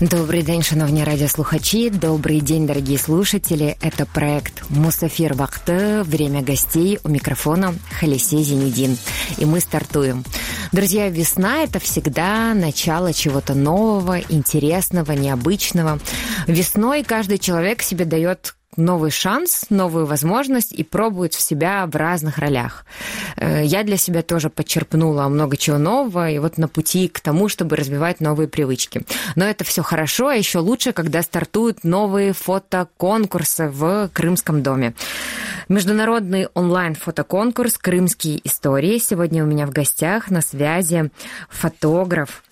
Добрий день, шановні радіослухачі. Добрый день, дорогие слушатели. Это проект Мусафир Вахты. Время гостей у микрофона Халисе Зенедин. И мы стартуем. Друзья, весна – это всегда начало чего-то нового, интересного, необычного. Весной каждый человек себе дает новый шанс, новую возможность и пробует в себя в разных ролях. Э, я для себя тоже подчерпнула много чего нового, и вот на пути к тому, чтобы развивать новые привычки. Но это все хорошо, а еще лучше, когда стартуют новые фотоконкурсы в Крымском доме. Международный онлайн-фотоконкурс «Крымские истории». Сегодня у меня в гостях на связи фотограф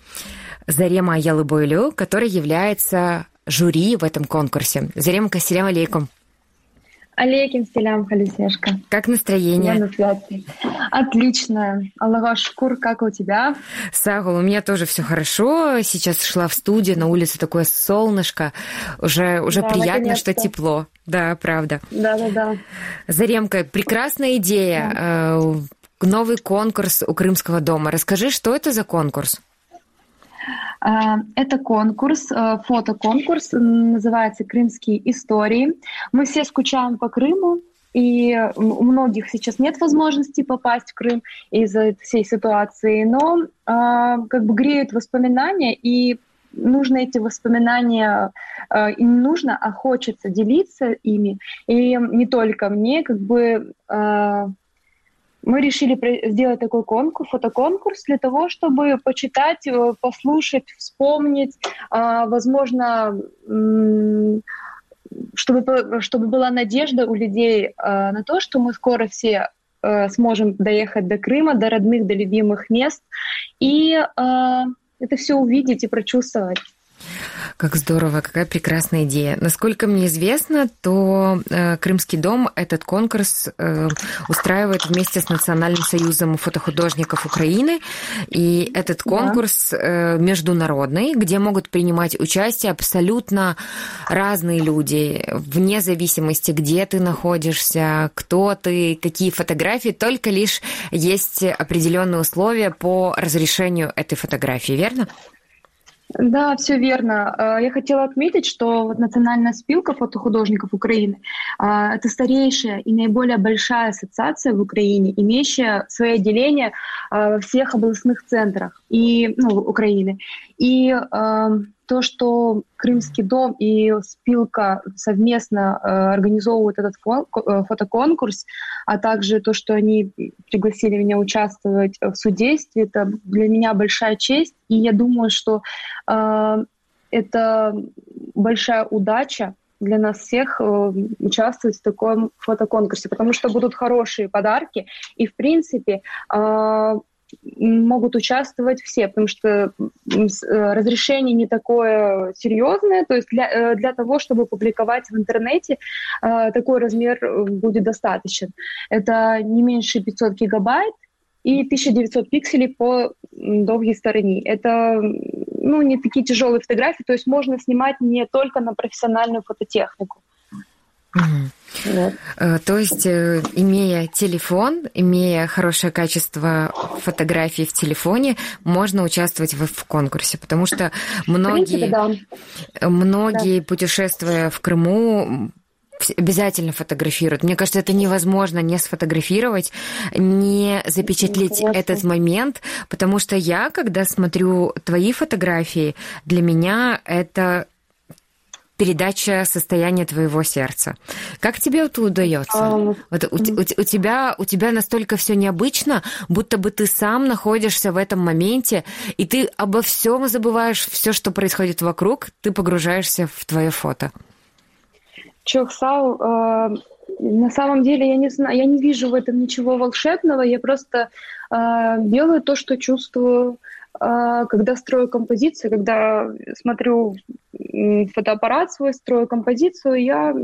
Зарема Ялыбойлю, который является жюри в этом конкурсе. Зарема Кассилям алейкум. Алейкум селям, Халисешка. Как настроение? Я на связи. Отлично. Аллаха шкур, как у тебя? Сагул, у меня тоже все хорошо. Сейчас шла в студию, на улице такое солнышко. Уже, уже да, приятно, что тепло. Да, правда. Да, да, да. Заремка, прекрасная идея. Да. Э, новый конкурс у Крымского дома. Расскажи, что это за конкурс? А, это конкурс, э, фотоконкурс, называется «Крымские истории». Мы все скучаем по Крыму, и у многих сейчас нет возможности попасть в Крым из-за всей ситуации, но а, как бы греют воспоминания, и нужно эти воспоминания, э, и не нужно, а хочется делиться ими. И не только мне, как бы мы решили сделать такой конкурс, фотоконкурс для того, чтобы почитать, э, послушать, вспомнить, а, возможно, чтобы, чтобы была надежда у людей а, на то, что мы скоро все э, сможем доехать до Крыма, до родных, до любимых мест, и а, это все увидеть и прочувствовать. Как здорово, какая прекрасная идея. Насколько мне известно, то э, Крымский дом этот конкурс э, устраивает вместе с Национальным союзом фотохудожников Украины. И этот конкурс э, международный, где могут принимать участие абсолютно разные люди, вне зависимости, где ты находишься, кто ты, какие фотографии, только лишь есть определенные условия по разрешению этой фотографии, верно? Да, все верно. А, я хотела отметить, что Национальная спилка фотохудожников Украины а, – это старейшая и наиболее большая ассоциация в Украине, имеющая свои отделения а, во всех областных центрах и, ну, Украины. И то, что Крымский дом и Спилка совместно э, организовывают этот э, фотоконкурс, а также то, что они пригласили меня участвовать в судействе, это для меня большая честь. И я думаю, что э, это большая удача для нас всех участвовать в таком фотоконкурсе, потому что будут хорошие подарки. И, в принципе, могут участвовать все, потому что э, разрешение не такое серьезное, то есть для, э, для того, чтобы публиковать в интернете, э, такой размер будет достаточен. Это не меньше 500 гигабайт и 1900 пикселей по долгой стороне. Это ну, не такие тяжелые фотографии, то есть можно снимать не только на профессиональную фототехнику. Вот. Э, то есть, э, имея телефон, имея хорошее качество фотографий в телефоне, можно участвовать в, в конкурсе, потому что многие, принципе, да. многие да. путешествуя в Крыму, обязательно фотографируют. Мне кажется, это невозможно не сфотографировать, не запечатлеть Конечно. этот момент, потому что я, когда смотрю твои фотографии, для меня это передача состояния твоего сердца. Как тебе это удается? Um, вот у, у, у, тебя, у тебя настолько все необычно, будто бы ты сам находишься в этом моменте, и ты обо всем забываешь, все, что происходит вокруг, ты погружаешься в твое фото. Чохсау, э, на самом деле я не знаю, я не вижу в этом ничего волшебного, я просто э, делаю то, что чувствую а, когда строю композицию, когда смотрю фотоаппарат свой, строю композицию, я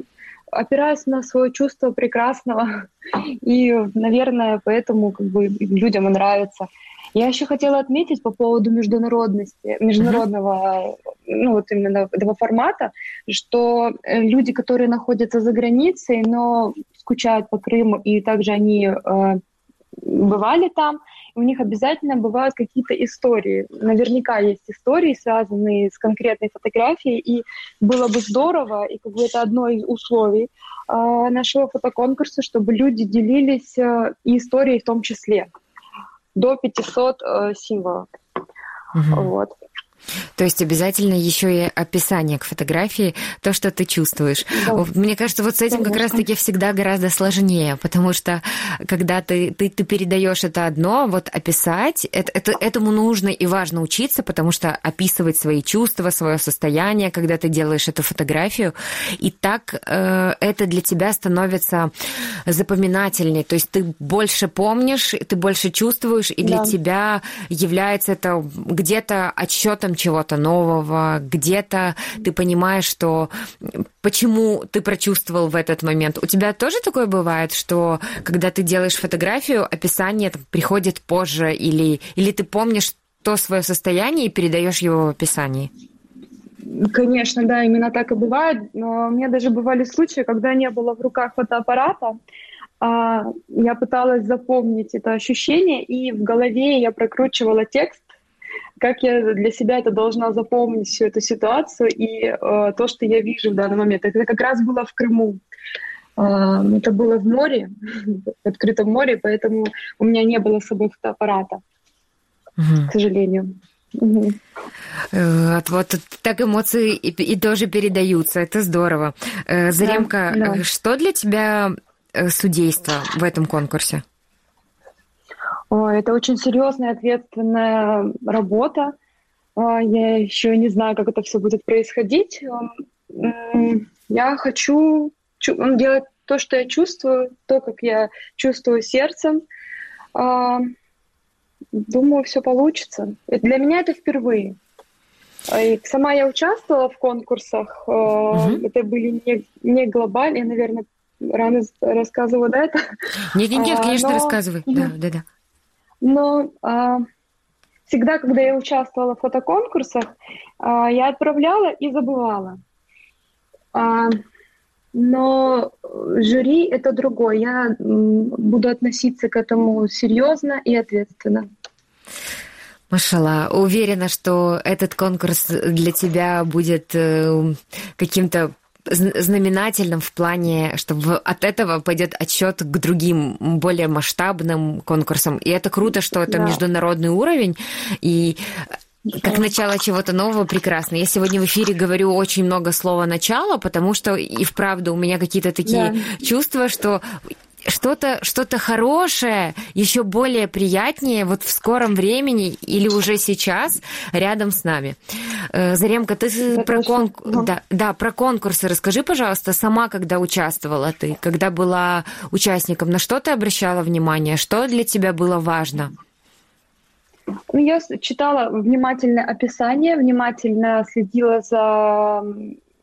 опираюсь на свое чувство прекрасного. И, наверное, поэтому как бы людям и нравится. Я еще хотела отметить по поводу международности, международного, ну вот именно этого формата, что э, люди, которые находятся за границей, но скучают по Крыму, и также они э, бывали там, у них обязательно бывают какие-то истории. Наверняка есть истории, связанные с конкретной фотографией, и было бы здорово, и как бы это одно из условий э, нашего фотоконкурса, чтобы люди делились э, и историей в том числе. До 500 э, символов. Угу. Вот. То есть обязательно еще и описание к фотографии, то, что ты чувствуешь. Да. Мне кажется, вот с этим Конечно. как раз-таки всегда гораздо сложнее, потому что когда ты, ты, ты передаешь это одно, вот описать, это, это, этому нужно и важно учиться, потому что описывать свои чувства, свое состояние, когда ты делаешь эту фотографию, и так э, это для тебя становится запоминательнее. То есть ты больше помнишь, ты больше чувствуешь, и для да. тебя является это где-то отсчетом чего-то нового, где-то ты понимаешь, что почему ты прочувствовал в этот момент. У тебя тоже такое бывает, что когда ты делаешь фотографию, описание там, приходит позже, или, или ты помнишь то свое состояние и передаешь его в описании? Конечно, да, именно так и бывает. Но у меня даже бывали случаи, когда не было в руках фотоаппарата, а я пыталась запомнить это ощущение, и в голове я прокручивала текст, как я для себя это должна запомнить всю эту ситуацию и э, то, что я вижу в данный момент. Это как раз было в Крыму. Э, это было в море, в открытом море, поэтому у меня не было с собой фотоаппарата, угу. к сожалению. Угу. Вот так эмоции и, и тоже передаются. Это здорово. Э, Заремка, да, да. что для тебя судейство в этом конкурсе? Это очень серьезная, ответственная работа. Я еще не знаю, как это все будет происходить. Я хочу делать то, что я чувствую, то, как я чувствую сердцем. Думаю, все получится. Для меня это впервые. И сама я участвовала в конкурсах. Угу. Это были не, не глобальные, наверное, рано рассказывала, да, это? Нет, нет, нет, конечно, Но... рассказывай. Да, да, да. Но а, всегда, когда я участвовала в фотоконкурсах, а, я отправляла и забывала. А, но жюри это другое. Я буду относиться к этому серьезно и ответственно. Машала, уверена, что этот конкурс для тебя будет э, каким-то знаменательным в плане, что от этого пойдет отчет к другим, более масштабным конкурсам. И это круто, что это да. международный уровень. И как начало чего-то нового прекрасно. Я сегодня в эфире говорю очень много слова начало, потому что и вправду у меня какие-то такие да. чувства, что что-то что хорошее, еще более приятнее вот в скором времени или уже сейчас рядом с нами. Э, Заремка, ты про, кон... да, да, про конкурсы расскажи, пожалуйста, сама, когда участвовала ты, когда была участником, на что ты обращала внимание, что для тебя было важно? Ну, я читала внимательно описание, внимательно следила за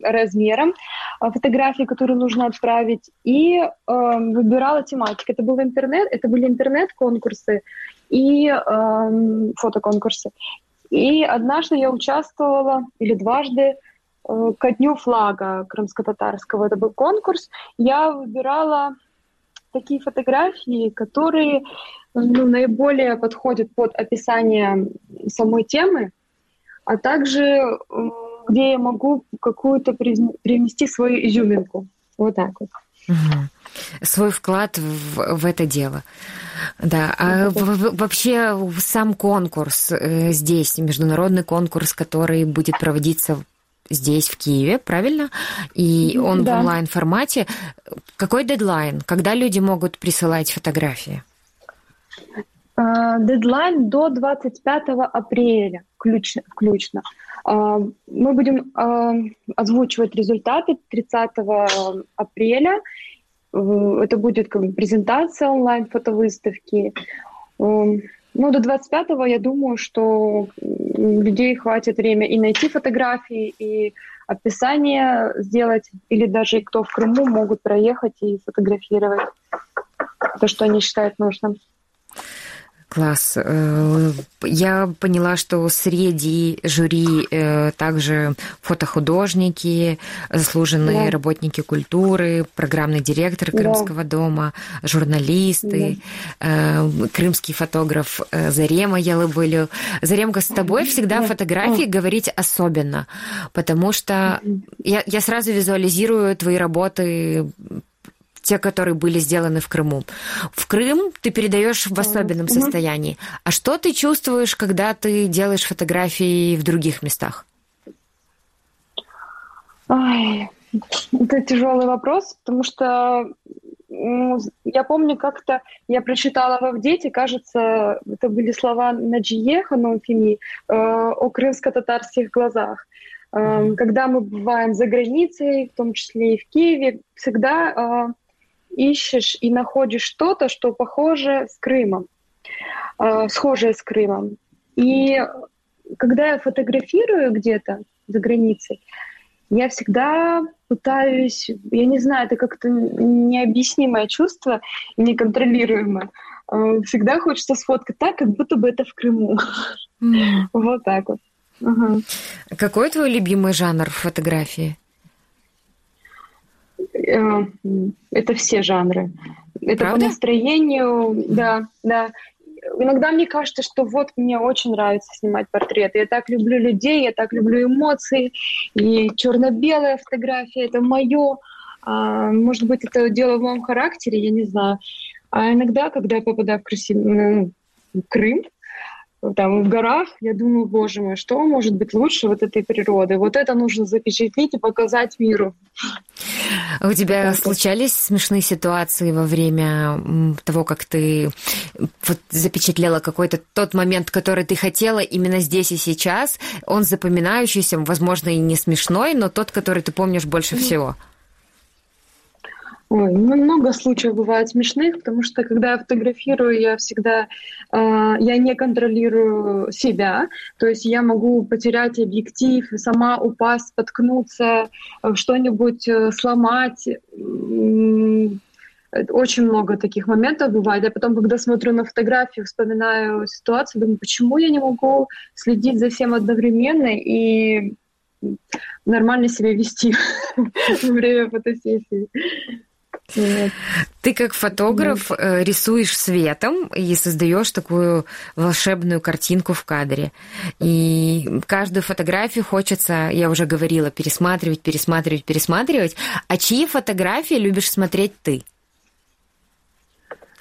размером а, фотографии, которые нужно отправить, и э, выбирала тематику. Это был интернет, это были интернет-конкурсы и э, фотоконкурсы. И однажды я участвовала, или дважды, э, ко дню флага крымско-татарского. Это был конкурс. Я выбирала такие фотографии, которые ну, наиболее подходят под описание самой темы, а также где я могу какую-то привнести свою изюминку. Вот так вот. Угу. Свой вклад в, в это дело. Да, а вообще сам конкурс э, здесь, международный конкурс, который будет проводиться здесь, в Киеве, правильно? И он да. в онлайн-формате. Какой дедлайн? Когда люди могут присылать фотографии? А, дедлайн до 25 апреля включно. А, мы будем а, озвучивать результаты 30 апреля. Это будет как бы презентация онлайн-фотовыставки. Ну, до 25-го я думаю, что людей хватит время и найти фотографии, и описание сделать, или даже кто в Крыму могут проехать и фотографировать то, что они считают нужным. Класс. Э, я поняла, что среди жюри э, также фотохудожники, заслуженные да. работники культуры, программный директор Крымского да. дома, журналисты, да. Э, крымский фотограф Зарема Ялыбылю. Заремка, с тобой всегда да. фотографии говорить особенно, потому что я, я сразу визуализирую твои работы те, которые были сделаны в Крыму. В Крым ты передаешь в особенном mm-hmm. состоянии. А что ты чувствуешь, когда ты делаешь фотографии в других местах? Ой, это тяжелый вопрос, потому что ну, я помню, как-то я прочитала в Авдете, кажется, это были слова Наджие Ханумфими э, о крымско-татарских глазах. Э, когда мы бываем за границей, в том числе и в Киеве, всегда э, ищешь и находишь что-то, что похоже с Крымом, э, схожее с Крымом. И когда я фотографирую где-то за границей, я всегда пытаюсь, я не знаю, это как-то необъяснимое чувство, неконтролируемое. Э, всегда хочется сфоткать так, как будто бы это в Крыму. Mm. Вот так вот. Угу. Какой твой любимый жанр фотографии? Э, это все жанры. Это Правда? по настроению, да, да. Иногда мне кажется, что вот мне очень нравится снимать портреты. Я так люблю людей, я так люблю эмоции. И черно-белая фотография это мое. А, может быть, это дело в моем характере, я не знаю. А иногда, когда я попадаю в красивый ну, Крым, там в горах, я думаю, боже мой, что может быть лучше вот этой природы? Вот это нужно запечатлеть и показать миру. У тебя так случались смешные ситуации во время того, как ты вот запечатлела какой-то тот момент, который ты хотела именно здесь и сейчас? Он запоминающийся, возможно, и не смешной, но тот, который ты помнишь больше всего. Ой, много случаев бывает смешных, потому что когда я фотографирую, я всегда, э, я не контролирую себя, то есть я могу потерять объектив, сама упасть, споткнуться, э, что-нибудь э, сломать. Очень много таких моментов бывает. Я потом, когда смотрю на фотографию, вспоминаю ситуацию, думаю, почему я не могу следить за всем одновременно и нормально себя вести во время фотосессии. Ты как фотограф да. рисуешь светом и создаешь такую волшебную картинку в кадре. И каждую фотографию хочется, я уже говорила, пересматривать, пересматривать, пересматривать. А чьи фотографии любишь смотреть ты?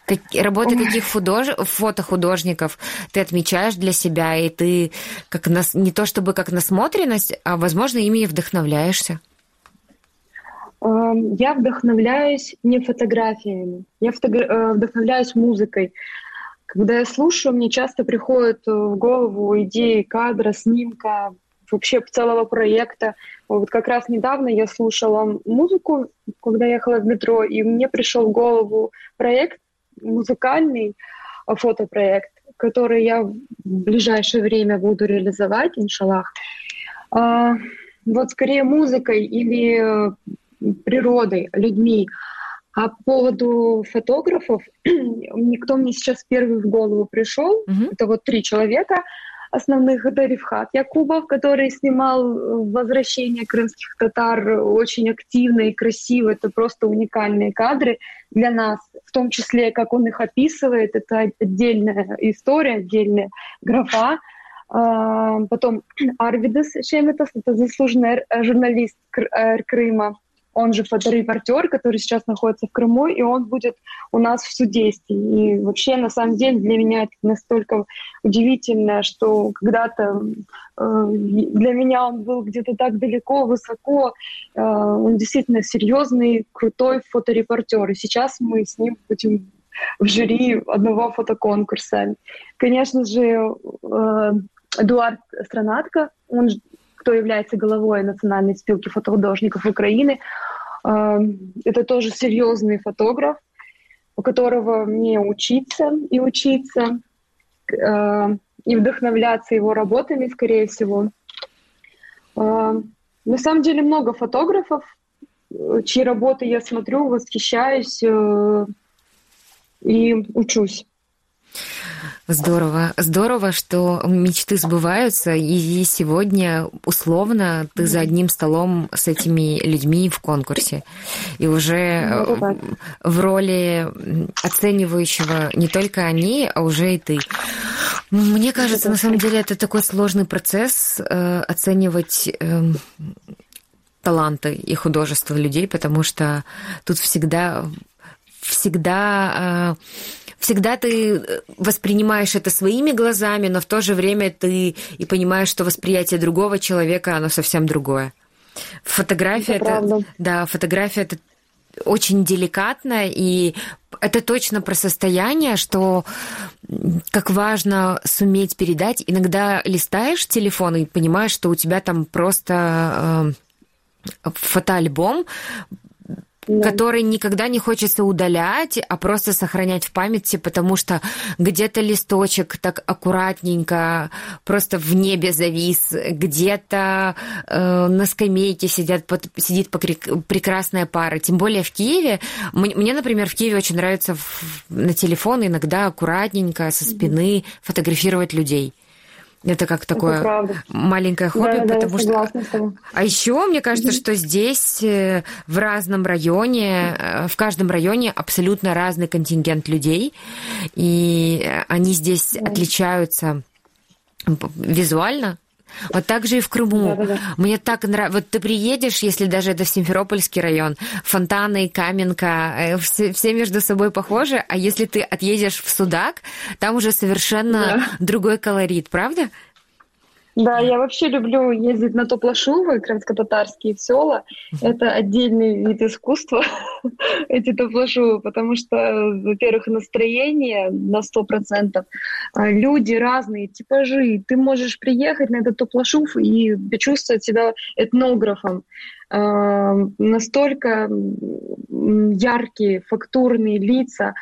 Как, работы Ой. каких худож... фотохудожников ты отмечаешь для себя, и ты как нас... не то чтобы как насмотренность, а, возможно, ими и вдохновляешься? Я вдохновляюсь не фотографиями, я э, вдохновляюсь музыкой. Когда я слушаю, мне часто приходят э, в голову идеи кадра, снимка, вообще целого проекта. Вот как раз недавно я слушала музыку, когда ехала в метро, и мне пришел в голову проект музыкальный, э, фотопроект, который я в ближайшее время буду реализовать, иншаллах. А, вот скорее музыкой или природой, людьми. А по поводу фотографов, никто мне сейчас первый в голову пришел. Mm-hmm. Это вот три человека основных. Это Рифхат Якубов, который снимал «Возвращение крымских татар» очень активно и красиво. Это просто уникальные кадры для нас. В том числе, как он их описывает, это отдельная история, отдельная графа. А, потом Арвидес Шеметас, это заслуженный журналист э, Крыма он же фоторепортер, который сейчас находится в Крыму, и он будет у нас в судействе. И вообще, на самом деле, для меня это настолько удивительно, что когда-то э, для меня он был где-то так далеко, высоко. Э, он действительно серьезный, крутой фоторепортер. И сейчас мы с ним будем в жюри одного фотоконкурса. Конечно же, э, Эдуард Странатко, он кто является головой Национальной спилки фотохудожников Украины. Это тоже серьезный фотограф, у которого мне учиться и учиться, и вдохновляться его работами, скорее всего. На самом деле много фотографов, чьи работы я смотрю, восхищаюсь э, и учусь. Здорово. Здорово, что мечты сбываются, и сегодня условно ты за одним столом с этими людьми в конкурсе. И уже ну, в роли оценивающего не только они, а уже и ты. Мне кажется, на самом деле это такой сложный процесс э, оценивать э, таланты и художество людей, потому что тут всегда всегда э, всегда ты воспринимаешь это своими глазами, но в то же время ты и понимаешь, что восприятие другого человека, оно совсем другое. Фотография это, это да, фотография это очень деликатно, и это точно про состояние, что как важно суметь передать. Иногда листаешь телефон и понимаешь, что у тебя там просто э, фотоальбом, который никогда не хочется удалять, а просто сохранять в памяти, потому что где-то листочек так аккуратненько просто в небе завис, где-то э, на скамейке сидят, под, сидит прекрасная пара. Тем более в Киеве. Мне, мне например, в Киеве очень нравится в, на телефон иногда аккуратненько со спины фотографировать людей. Это как такое это маленькое хобби, да, потому да, что... А еще мне кажется, что здесь э, в разном районе, э, в каждом районе абсолютно разный контингент людей, и они здесь mm отличаются визуально, вот так же и в Крыму. Да, да, да. Мне так нравится. Вот ты приедешь, если даже это в Симферопольский район, Фонтаны, Каменка, э, все, все между собой похожи, а если ты отъедешь в Судак, там уже совершенно да. другой колорит, правда? Да, я вообще люблю ездить на топлашувы, крымско-татарские села. Это отдельный вид искусства, эти топлашувы, потому что, во-первых, настроение на сто процентов, а, люди разные, типажи. Ты можешь приехать на этот топлашув и чувствовать себя этнографом. А, настолько яркие, фактурные лица,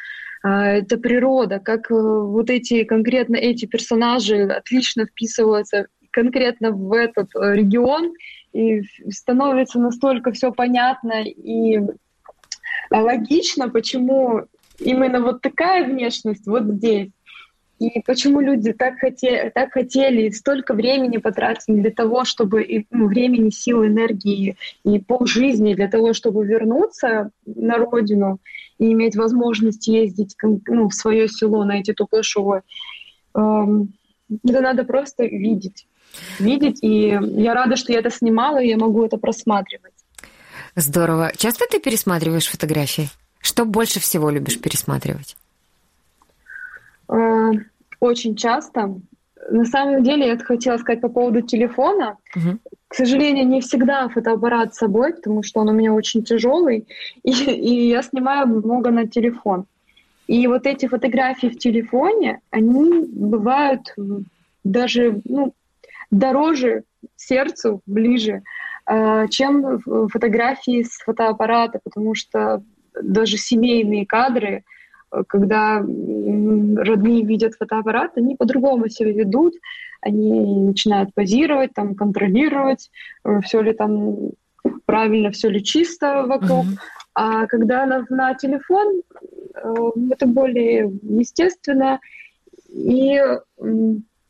а, это природа, как э, вот эти конкретно эти персонажи отлично вписываются конкретно в этот э, регион, и становится настолько все понятно и логично, почему именно вот такая внешность вот здесь. И почему люди так хотели, так хотели и столько времени потратили для того, чтобы ну, времени, силы, энергии и полжизни для того, чтобы вернуться на родину и иметь возможность ездить ну, в свое село на эти. Эм, это надо просто видеть видеть. И я рада, что я это снимала, и я могу это просматривать. Здорово. Часто ты пересматриваешь фотографии? Что больше всего любишь пересматривать? Э, очень часто. На самом деле, я хотела сказать по поводу телефона. Угу. К сожалению, не всегда фотоаппарат с собой, потому что он у меня очень тяжелый, и, и я снимаю много на телефон. И вот эти фотографии в телефоне, они бывают даже ну, дороже сердцу, ближе, э, чем фотографии с фотоаппарата, потому что даже семейные кадры, э, когда родные видят фотоаппарат, они по-другому себя ведут, они начинают позировать, там, контролировать, э, все ли там правильно, все ли чисто вокруг. Mm-hmm. А когда на, на телефон, это более естественно, и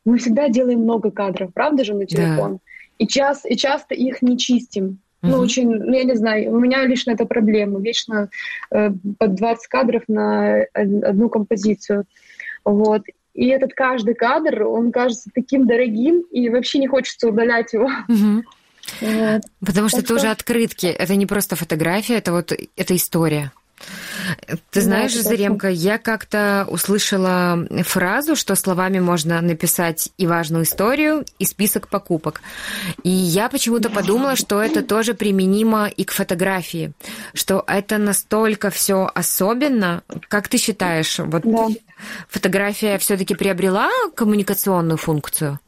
мы всегда делаем много кадров, правда же, на телефон? Да. И, час, и часто их не чистим. Ну, очень, ну, я не знаю, у меня лично это проблема. Вечно э, под 20 кадров на одну композицию. Вот. И этот каждый кадр, он кажется таким дорогим, и вообще не хочется удалять его. Uh-huh. Вот. Потому что так это что... уже открытки, это не просто фотография, это вот это история. Ты знаешь, да, Заремка, я как-то услышала фразу, что словами можно написать и важную историю, и список покупок. И я почему-то подумала, что это тоже применимо и к фотографии, что это настолько все особенно. Как ты считаешь, вот да. фотография все-таки приобрела коммуникационную функцию?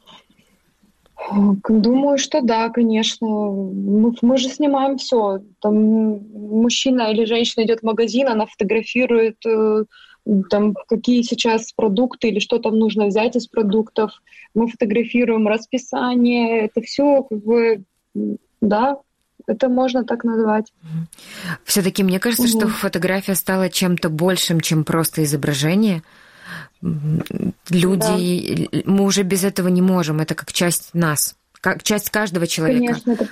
Думаю, что да, конечно. Мы, мы же снимаем все. Там мужчина или женщина идет в магазин, она фотографирует э, там какие сейчас продукты или что там нужно взять из продуктов. Мы фотографируем расписание. Это все как бы да, это можно так назвать. Все-таки мне кажется, угу. что фотография стала чем-то большим, чем просто изображение Люди, да. мы уже без этого не можем, это как часть нас, как часть каждого человека. Конечно, это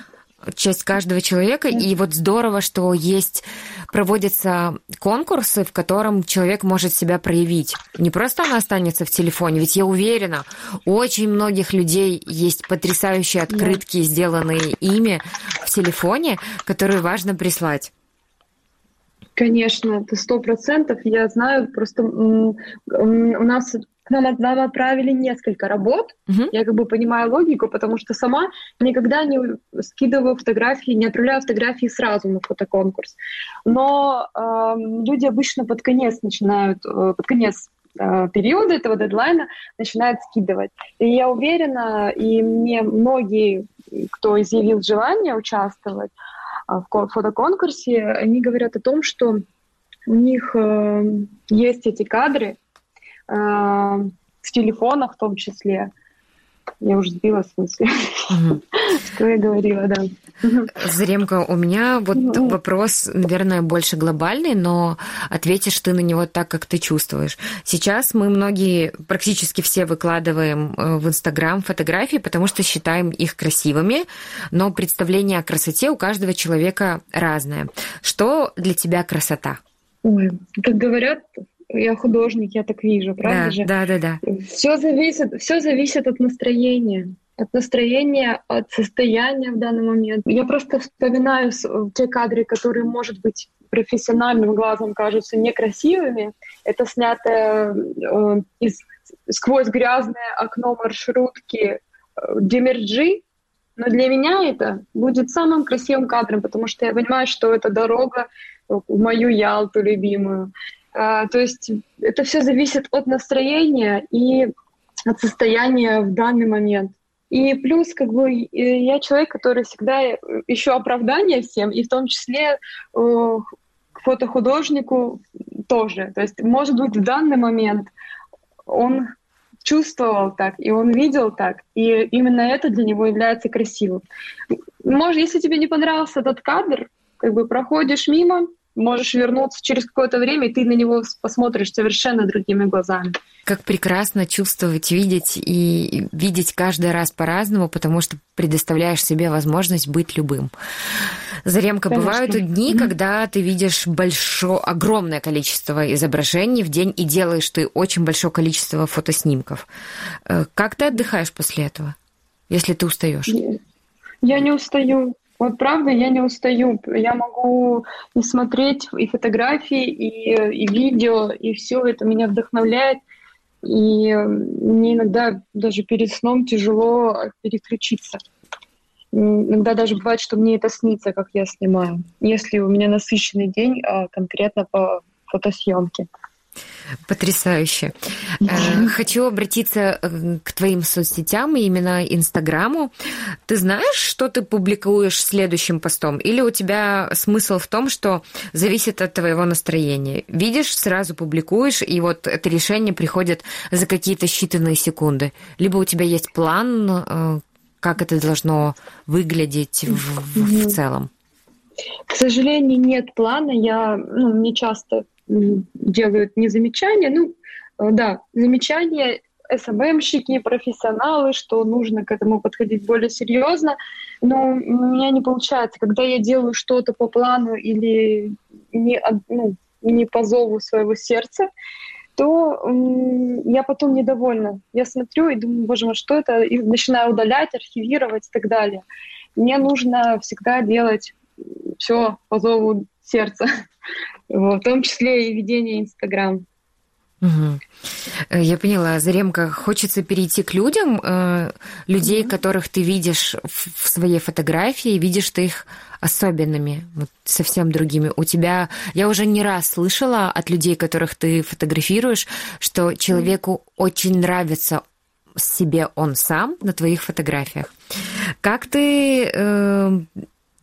часть каждого человека. И вот здорово, что есть, проводятся конкурсы, в котором человек может себя проявить. Не просто она останется в телефоне, ведь я уверена, у очень многих людей есть потрясающие открытки, сделанные ими в телефоне, которые важно прислать. Конечно, это сто процентов. Я знаю, просто у нас нам, нам отправили несколько работ. Uh-huh. Я как бы понимаю логику, потому что сама никогда не скидываю фотографии, не отправляю фотографии сразу на фотоконкурс. Но э, люди обычно под конец начинают, э, под конец э, периода этого дедлайна начинают скидывать. И я уверена, и мне многие, кто изъявил желание участвовать в фотоконкурсе, они говорят о том, что у них э, есть эти кадры, в телефонах в том числе. Я уже сбила смысле, угу. что я говорила, да. Заремка, у меня вот ну. вопрос, наверное, больше глобальный, но ответишь ты на него так, как ты чувствуешь. Сейчас мы многие, практически все выкладываем э, в Инстаграм фотографии, потому что считаем их красивыми, но представление о красоте у каждого человека разное. Что для тебя красота? Ой, как говорят, я художник, я так вижу, правда да, же? Да, да, да. Все зависит, все зависит от настроения от настроения, от состояния в данный момент. Я просто вспоминаю те кадры, которые, может быть, профессиональным глазом кажутся некрасивыми. Это снято э, из, сквозь грязное окно маршрутки э, Демерджи, но для меня это будет самым красивым кадром, потому что я понимаю, что это дорога в мою Ялту любимую. А, то есть это все зависит от настроения и от состояния в данный момент. И плюс, как бы, я человек, который всегда ищу оправдание всем, и в том числе э, фотохудожнику тоже. То есть, может быть, в данный момент он чувствовал так, и он видел так, и именно это для него является красивым. Может, если тебе не понравился этот кадр, как бы проходишь мимо, можешь вернуться через какое-то время, и ты на него посмотришь совершенно другими глазами. Как прекрасно чувствовать, видеть и видеть каждый раз по-разному, потому что предоставляешь себе возможность быть любым. Заремка, Конечно. бывают дни, mm-hmm. когда ты видишь большое, огромное количество изображений в день и делаешь ты очень большое количество фотоснимков. Э, как ты отдыхаешь после этого, если ты устаешь? Я не устаю. Вот правда, я не устаю. Я могу и смотреть и фотографии, и, и видео, и все это меня вдохновляет. И мне иногда даже перед сном тяжело переключиться. Иногда даже бывает, что мне это снится, как я снимаю, если у меня насыщенный день а конкретно по фотосъемке. Потрясающе. Э, хочу обратиться э, к твоим соцсетям, именно Инстаграму. Ты знаешь, что ты публикуешь следующим постом? Или у тебя смысл в том, что зависит от твоего настроения? Видишь, сразу публикуешь, и вот это решение приходит за какие-то считанные секунды. Либо у тебя есть план, э, как это должно выглядеть в, в, в целом? К сожалению, нет плана. Я ну, не часто делают не замечания, ну, э, да, замечания СММщики, профессионалы, что нужно к этому подходить более серьезно. Но у меня не получается, когда я делаю что-то по плану или не, ну, не по зову своего сердца, то я потом недовольна. Я смотрю и думаю, боже мой, что это? И начинаю удалять, архивировать и так далее. Мне нужно всегда делать все по зову сердца в том числе и ведение Инстаграм. Угу. Я поняла, Заремка, хочется перейти к людям, э, людей, mm которых ты видишь в своей фотографии, видишь ты их особенными, вот, совсем другими. У тебя, я уже не раз слышала от людей, которых ты фотографируешь, что человеку mm очень нравится себе он сам на твоих фотографиях. Как ты э,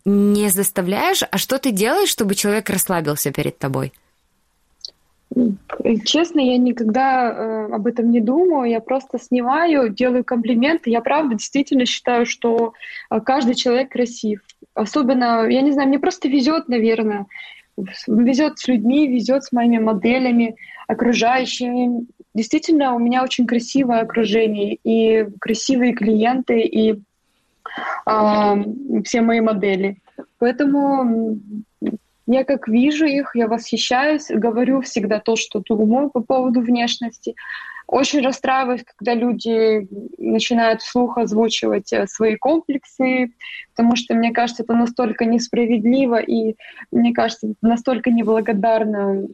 не заставляешь, а что ты делаешь, чтобы человек расслабился перед тобой? Честно, я никогда э, об этом не думаю. Я просто снимаю, делаю комплименты. Я правда действительно считаю, что э, каждый человек красив. Особенно, я не знаю, мне просто везет, наверное. Везет с людьми, везет с моими моделями, окружающими. действительно у меня очень красивое окружение и красивые клиенты и все мои модели. Поэтому я как вижу их, я восхищаюсь, говорю всегда то, что думаю по поводу внешности. Очень расстраиваюсь, когда люди начинают вслух озвучивать э, свои комплексы, потому что, мне кажется, это настолько несправедливо и, мне кажется, настолько неблагодарно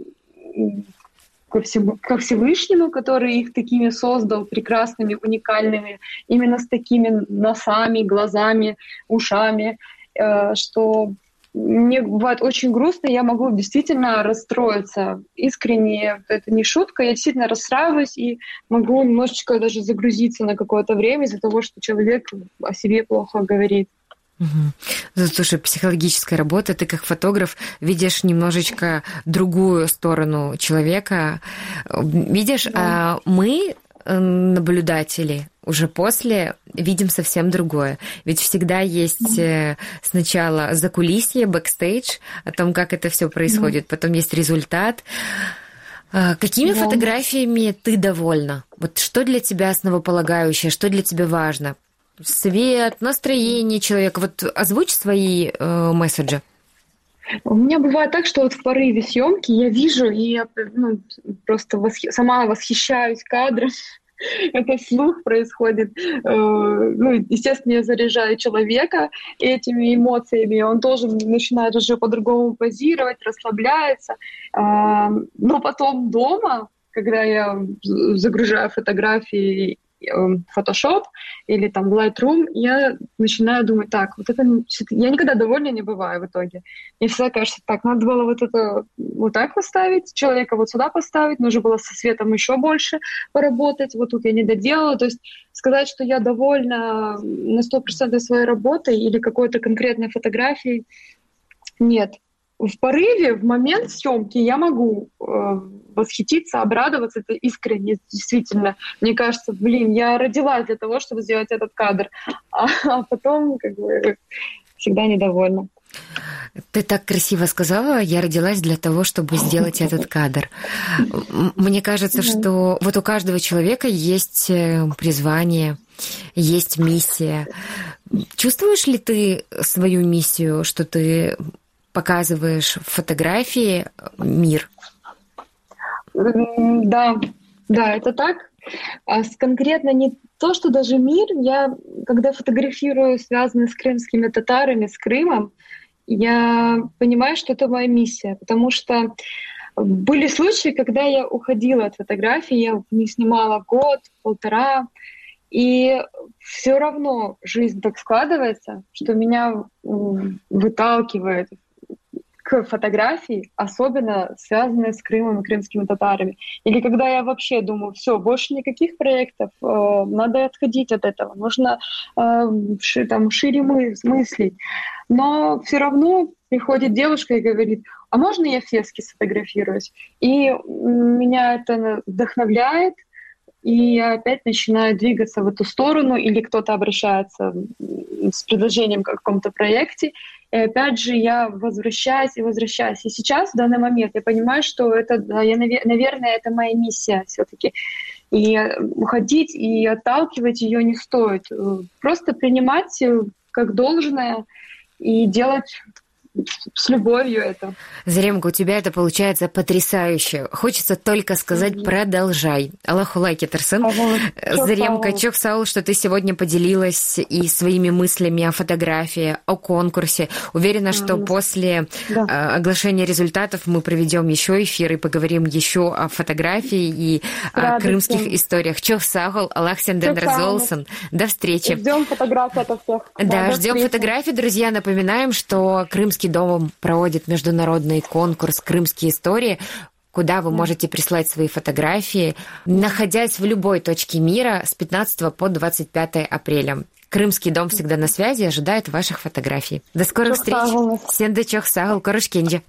ко, всему, ко Всевышнему, который их такими создал, прекрасными, уникальными, именно с такими носами, глазами, ушами, э, что мне бывает очень грустно, я могу действительно расстроиться. Искренне, это не шутка, я действительно расстраиваюсь и могу немножечко даже загрузиться на какое-то время из-за того, что человек о себе плохо говорит. Угу. Слушай, психологическая работа, ты как фотограф видишь немножечко другую сторону человека. Видишь, да. а мы наблюдатели уже после видим совсем другое. Ведь всегда есть э, сначала закулисье, бэкстейдж, о том, как это все происходит, потом есть результат. А, какими да. фотографиями ты довольна? Вот что для тебя основополагающее, что для тебя важно? Свет, настроение человека. Вот озвучь свои э, месседжи. У меня бывает так, что вот в порыве съемки я вижу и я ну, просто восхи... сама восхищаюсь кадром. Это слух происходит. Э, ну, естественно, я заряжаю человека этими эмоциями, он тоже начинает уже по-другому позировать, расслабляется. А, но потом дома, когда я загружаю фотографии Photoshop или там Lightroom, я начинаю думать, так, вот это... Я никогда довольна не бываю в итоге. Мне всегда кажется, так, надо было вот это вот так поставить, человека вот сюда поставить, нужно было со светом еще больше поработать, вот тут я не доделала. То есть сказать, что я довольна на 100% своей работой или какой-то конкретной фотографией, нет в порыве, в момент съемки я могу э, восхититься, обрадоваться, это искренне, действительно. Мне кажется, блин, я родилась для того, чтобы сделать этот кадр, а, а потом как бы всегда недовольна. Ты так красиво сказала, я родилась для того, чтобы сделать этот кадр. Мне кажется, что вот у каждого человека есть э, призвание, есть миссия. Чувствуешь ли ты свою миссию, что ты показываешь фотографии мир. Да, да, это так. А конкретно не то, что даже мир, я, когда фотографирую, связанный с крымскими татарами, с Крымом, я понимаю, что это моя миссия, потому что были случаи, когда я уходила от фотографий, я не снимала год, полтора, и все равно жизнь так складывается, что меня выталкивает к фотографии, особенно связанные с Крымом и крымскими татарами. Или когда я вообще думаю, все, больше никаких проектов, э, надо отходить от этого, нужно э, ши, там, шире мы, мыслить. Но все равно приходит девушка и говорит, а можно я фески сфотографируюсь? И меня это вдохновляет, и я опять начинаю двигаться в эту сторону, или кто-то обращается с предложением о каком-то проекте, и опять же я возвращаюсь и возвращаюсь. И сейчас, в данный момент, я понимаю, что это, я, наверное, это моя миссия все-таки. И уходить и отталкивать ее не стоит. Просто принимать как должное и делать с любовью это. Заремка, у тебя это получается потрясающе. Хочется только сказать mm-hmm. продолжай. Аллаху лайки, Тарсан. Заремка, чок Саул, что ты сегодня поделилась и своими мыслями о фотографии, о конкурсе. Уверена, mm-hmm. что после да. А, оглашения результатов мы проведем еще эфир и поговорим еще о фотографии и о крымских историях. Чок Саул, Аллах Сенден Разолсон. До встречи. Ждем фотографии от всех. Да, да ждем фотографии, друзья. Напоминаем, что крымский Крымский дом проводит международный конкурс «Крымские истории», куда вы можете прислать свои фотографии, находясь в любой точке мира с 15 по 25 апреля. Крымский дом всегда на связи ожидает ваших фотографий. До скорых встреч. Сенда Чох Сагал, Корушкенджи.